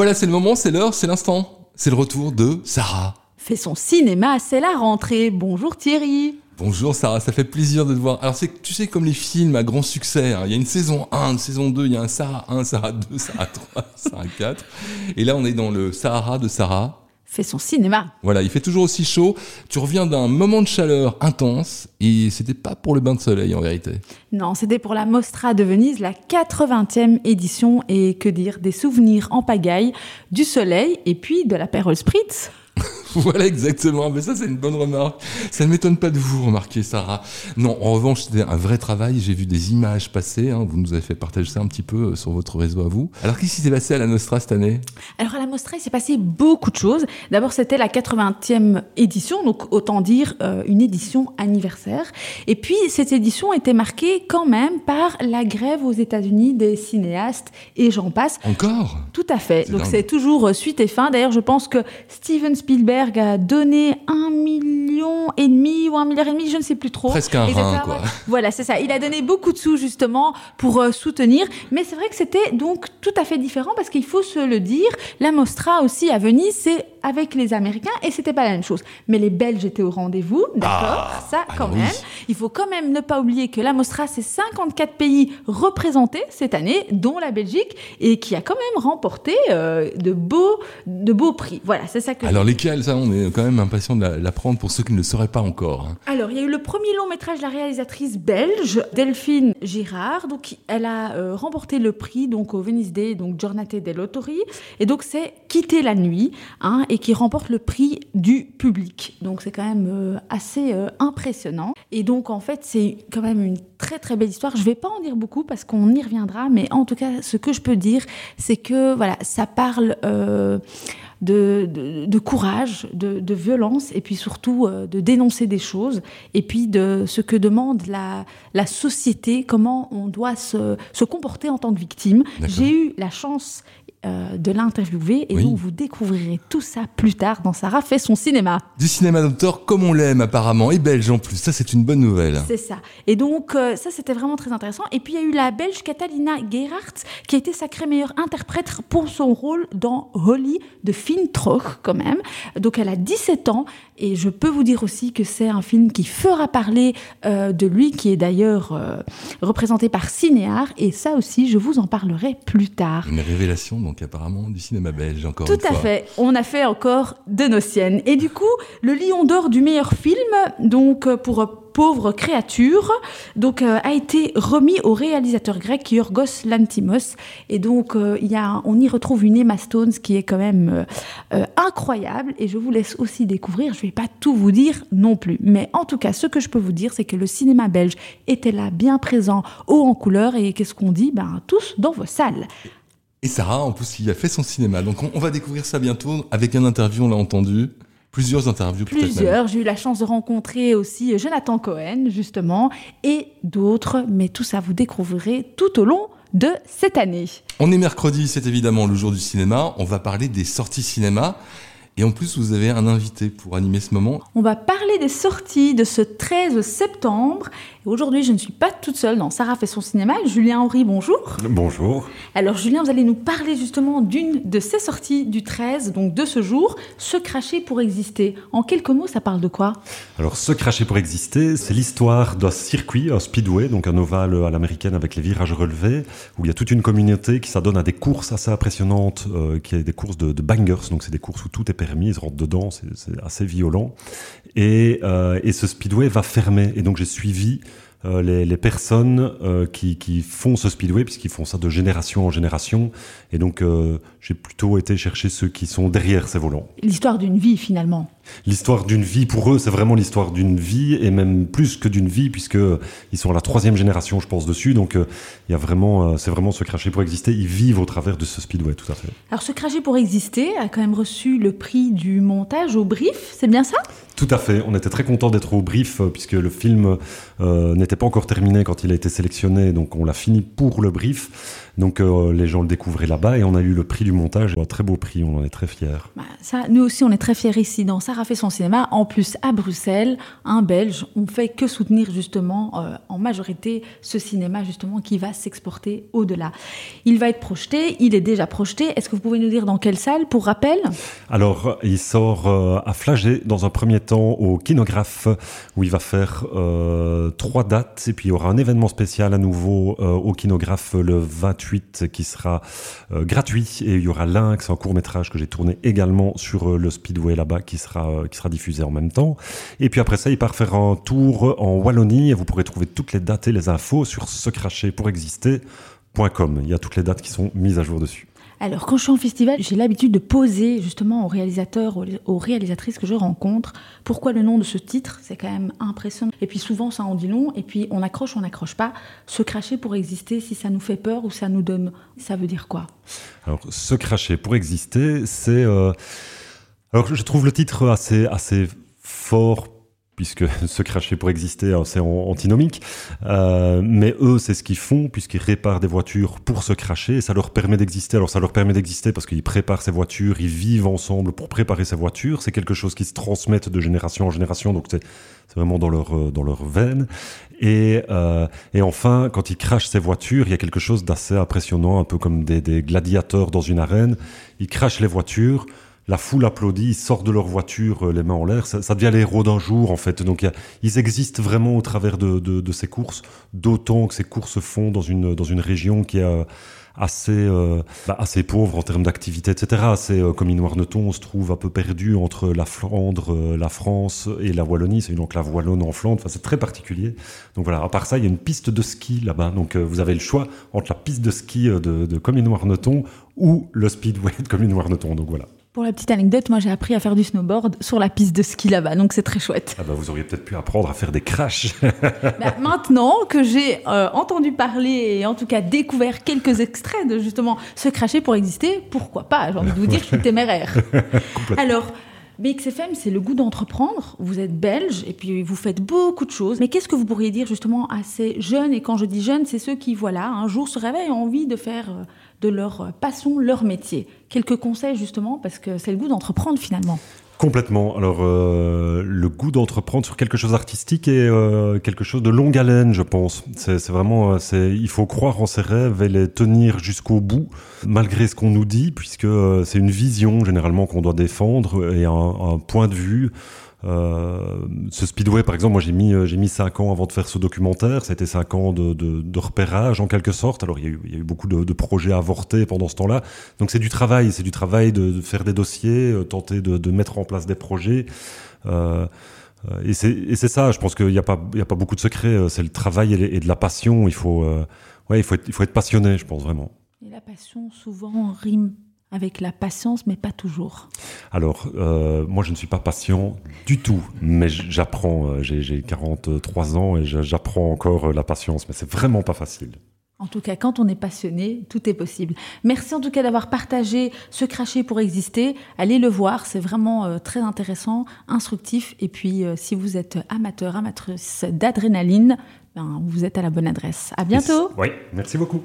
Voilà, c'est le moment, c'est l'heure, c'est l'instant. C'est le retour de Sarah. Fait son cinéma, c'est la rentrée. Bonjour Thierry. Bonjour Sarah, ça fait plaisir de te voir. Alors c'est tu sais comme les films à grand succès, hein. il y a une saison 1, une saison 2, il y a un Sarah 1, Sarah 2, Sarah 3, Sarah 4. Et là on est dans le Sahara de Sarah. Fait son cinéma. Voilà, il fait toujours aussi chaud. Tu reviens d'un moment de chaleur intense et c'était pas pour le bain de soleil en vérité. Non, c'était pour la Mostra de Venise, la 80e édition et que dire, des souvenirs en pagaille, du soleil et puis de la Perle Spritz. voilà exactement. Mais ça, c'est une bonne remarque. Ça ne m'étonne pas de vous remarquer, Sarah. Non, en revanche, c'était un vrai travail. J'ai vu des images passer. Hein. Vous nous avez fait partager ça un petit peu euh, sur votre réseau à vous. Alors, qu'est-ce qui s'est passé à la Nostra cette année? Alors, à la Mostra, il s'est passé beaucoup de choses. D'abord, c'était la 80e édition, donc autant dire euh, une édition anniversaire. Et puis, cette édition était marquée quand même par la grève aux États-Unis des cinéastes et j'en passe. Encore? Tout à fait. Donc, c'est toujours euh, suite et fin. D'ailleurs, je pense que Steven Spielberg a donné un million et demi ou un milliard et demi, je ne sais plus trop. Presque un rein, quoi. Voilà, c'est ça. Il a donné beaucoup de sous justement pour euh, soutenir. Mais c'est vrai que c'était donc tout à fait différent parce qu'il faut se le dire. La Mostra aussi à Venise, c'est avec les Américains et c'était pas la même chose. Mais les Belges étaient au rendez-vous, d'accord Ah, Ça, quand alors même. oui. Il faut quand même ne pas oublier que la Mostra, c'est 54 pays représentés cette année, dont la Belgique, et qui a quand même remporté euh, de beaux, de beaux prix. Voilà, c'est ça que. Alors, lesquels Ça, on est quand même impatient de la- l'apprendre pour ceux qui ne le sauraient pas encore. hein. Alors, il y a eu le premier long métrage de la réalisatrice belge, Delphine Girard. Donc, elle a euh, remporté le prix donc au Venice Day, donc Giornate dell'Autori. Et donc, c'est Quitter la nuit, hein, et qui remporte le prix du public. Donc, c'est quand même euh, assez euh, impressionnant. Et donc, en fait, c'est quand même une très très belle histoire. Je vais pas en dire beaucoup parce qu'on y reviendra, mais en tout cas, ce que je peux dire, c'est que voilà, ça parle. euh, de, de- de courage, de, de violence, et puis surtout euh, de dénoncer des choses, et puis de ce que demande la, la société, comment on doit se, se comporter en tant que victime. J'ai eu la chance euh, de l'interviewer, et Oui. donc vous découvrirez tout ça plus tard dans Sarah fait son cinéma. Du cinéma d'auteur comme on l'aime apparemment, et belge en plus. Ça, c'est une bonne nouvelle. C'est ça. Et donc, euh, ça, c'était vraiment très intéressant. Et puis, il y a eu la Belge Catalina Gerhardt, qui a été sacrée meilleure interprète pour son rôle dans Holly de Finn Troch, quand même. Donc, elle a 17 ans. Et je peux vous dire aussi que c'est un film qui fera parler euh, de lui, qui est d'ailleurs représenté par Cinéar. Et ça aussi, je vous en parlerai plus tard. Une révélation, donc apparemment, du cinéma belge, encore Tout une à fait. On a fait encore de nos siennes. Et du coup, le Lion d'or du meilleur film, donc euh, pour euh, Pauvre créature, donc euh, a été remis au réalisateur grec Yorgos Lantimos. Et donc, euh, il y a, on y retrouve une Emma Stone qui est quand même euh, incroyable. Et je vous laisse aussi découvrir. Je vais pas tout vous dire non plus, mais en tout cas, ce que je peux vous dire, c'est que le cinéma belge était là, bien présent, haut en couleur. Et qu'est-ce qu'on dit? Ben tous dans vos salles. Et Sarah, en plus, il a fait son cinéma. Donc, on, on va découvrir ça bientôt avec un interview, on l'a entendu. Plusieurs interviews. Plusieurs. J'ai eu la chance de rencontrer aussi Jonathan Cohen, justement, et d'autres. Mais tout ça, vous découvrirez tout au long de cette année. On est mercredi, c'est évidemment le jour du cinéma. On va parler des sorties cinéma. Et en plus, vous avez un invité pour animer ce moment. On va parler des sorties de ce 13 septembre. Et aujourd'hui, je ne suis pas toute seule dans Sarah fait son cinéma. Julien Henry, bonjour. Bonjour. Alors Julien, vous allez nous parler justement d'une de ces sorties du 13, donc de ce jour, Se cracher pour exister. En quelques mots, ça parle de quoi? Alors, Se cracher pour exister, c'est l'histoire d'un circuit, un speedway, donc un ovale à l'américaine avec les virages relevés, où il y a toute une communauté qui s'adonne à des courses assez impressionnantes, euh, qui est des courses de, de bangers, donc c'est des courses où tout est permis, ils rentrent dedans, c'est c'est assez violent. Et, euh, et ce speedway va fermer, et donc j'ai suivi euh, les, les personnes euh, qui, qui font ce speedway, puisqu'ils font ça de génération en génération, et donc euh, j'ai plutôt été chercher ceux qui sont derrière ces volants. L'histoire d'une vie finalement. L'histoire d'une vie pour eux, c'est vraiment l'histoire d'une vie et même plus que d'une vie puisque ils sont à la troisième génération, je pense dessus. Donc il y a vraiment, c'est vraiment se cracher pour exister. Ils vivent au travers de ce speedway, tout à fait. Alors Ce cracher pour exister a quand même reçu le prix du montage au brief, c'est bien ça? Tout à fait. On était très content d'être au brief puisque le film n'est n'était pas encore terminé quand il a été sélectionné, donc on l'a fini pour le brief. Donc euh, les gens le découvraient là-bas et on a eu le prix du montage, un très beau prix, on en est très fiers. Bah, nous aussi, on est très fiers ici dans Sarah fait son cinéma. En plus, à Bruxelles, un Belge, on fait que soutenir justement euh, en majorité ce cinéma justement qui va s'exporter au-delà. Il va être projeté, il est déjà projeté. Est-ce que vous pouvez nous dire dans quelle salle, pour rappel? Alors, il sort euh, à Flagey dans un premier temps au Kinographe où il va faire trois dates et puis il y aura un événement spécial à nouveau au Kinographe le 28 qui sera euh, gratuit et il y aura Lynx, un court métrage que j'ai tourné également sur euh, le Speedway là-bas qui sera, euh, qui sera diffusé en même temps. Et puis après ça, il part faire un tour en Wallonie et vous pourrez trouver toutes les dates et les infos sur secracher-pour-exister.com. Il y a toutes les dates qui sont mises à jour dessus. Alors, quand je suis en festival, j'ai l'habitude de poser justement aux réalisateurs, aux réalisatrices que je rencontre, pourquoi le nom de ce titre, c'est quand même impressionnant. Et puis souvent, ça en dit long, et puis on accroche, on n'accroche pas. Se cracher pour exister, si ça nous fait peur ou ça nous donne, ça veut dire quoi? Alors, se cracher pour exister, c'est... Euh, alors, je trouve le titre assez, assez fort puisque se cracher pour exister, hein, c'est antinomique. Euh, mais eux, c'est ce qu'ils font, puisqu'ils réparent des voitures pour se cracher, et ça leur permet d'exister. Alors ça leur permet d'exister parce qu'ils préparent ces voitures, ils vivent ensemble pour préparer ces voitures. C'est quelque chose qui se transmet de génération en génération, donc c'est vraiment dans leur, euh, dans leur veine. Et, euh, et enfin, quand ils crachent ces voitures, il y a quelque chose d'assez impressionnant, un peu comme des, des gladiateurs dans une arène. Ils crachent les voitures, la foule applaudit, ils sortent de leur voiture euh, les mains en l'air. Ça, devient les héros d'un jour, en fait. Donc, ils existent vraiment au travers de, ces courses, d'autant que ces courses se font dans une, région qui est assez, euh, bah, assez pauvre en termes d'activité, etc. C'est euh, comme Noirneton, on se trouve un peu perdu entre la Flandre, la France et la Wallonie. C'est une enclave wallonne en Flandre. C'est très particulier. Donc voilà. À part ça, il y a une piste de ski là-bas. Donc vous avez le choix entre la piste de ski de, de Noirneton ou le speedway de Commune Noirneton. Donc voilà. Pour la petite anecdote, moi j'ai appris à faire du snowboard sur la piste de ski là-bas, donc c'est très chouette. Ah bah vous auriez peut-être pu apprendre à faire des crashs. Bah, maintenant que j'ai euh, entendu parler et en tout cas découvert quelques extraits de justement se cracher pour exister, pourquoi pas? J'ai envie de vous dire, je suis téméraire. Alors, BXFM, c'est le goût d'entreprendre. Vous êtes belge et puis vous faites beaucoup de choses. Mais qu'est-ce que vous pourriez dire justement à ces jeunes? Et quand je dis jeunes, c'est ceux qui, voilà, un jour se réveillent et ont envie de faire euh, de leur passion leur métier. Quelques conseils justement, parce que c'est le goût d'entreprendre finalement. Complètement. Alors, euh, le goût d'entreprendre sur quelque chose d'artistique est euh, quelque chose de longue haleine, je pense. C'est vraiment, c'est, il faut croire en ses rêves et les tenir jusqu'au bout, malgré ce qu'on nous dit, puisque c'est une vision généralement qu'on doit défendre et un point de vue. Euh, ce speedway, par exemple, moi j'ai mis euh, j'ai mis cinq ans avant de faire ce documentaire. Ça a été cinq ans de, repérage en quelque sorte. Alors il y a eu, beaucoup de, projets avortés pendant ce temps-là. Donc c'est du travail, c'est du travail de, faire des dossiers, euh, tenter de, mettre en place des projets. Et c'est ça, je pense qu'il n'y a, pas, beaucoup de secrets. C'est le travail et, de la passion. Il faut, ouais, il faut être passionné, je pense vraiment. Et la passion souvent rime avec la patience, mais pas toujours. Alors, euh, moi, je ne suis pas patient du tout, mais j'apprends. Euh, j'ai 43 ans et j'apprends encore euh, la patience, mais c'est vraiment pas facile. En tout cas, quand on est passionné, tout est possible. Merci en tout cas d'avoir partagé ce cracher pour exister. Allez le voir, c'est vraiment très intéressant, instructif. Et puis, si vous êtes amateur, amatrice d'adrénaline, ben, vous êtes à la bonne adresse. À bientôt. Oui, merci beaucoup.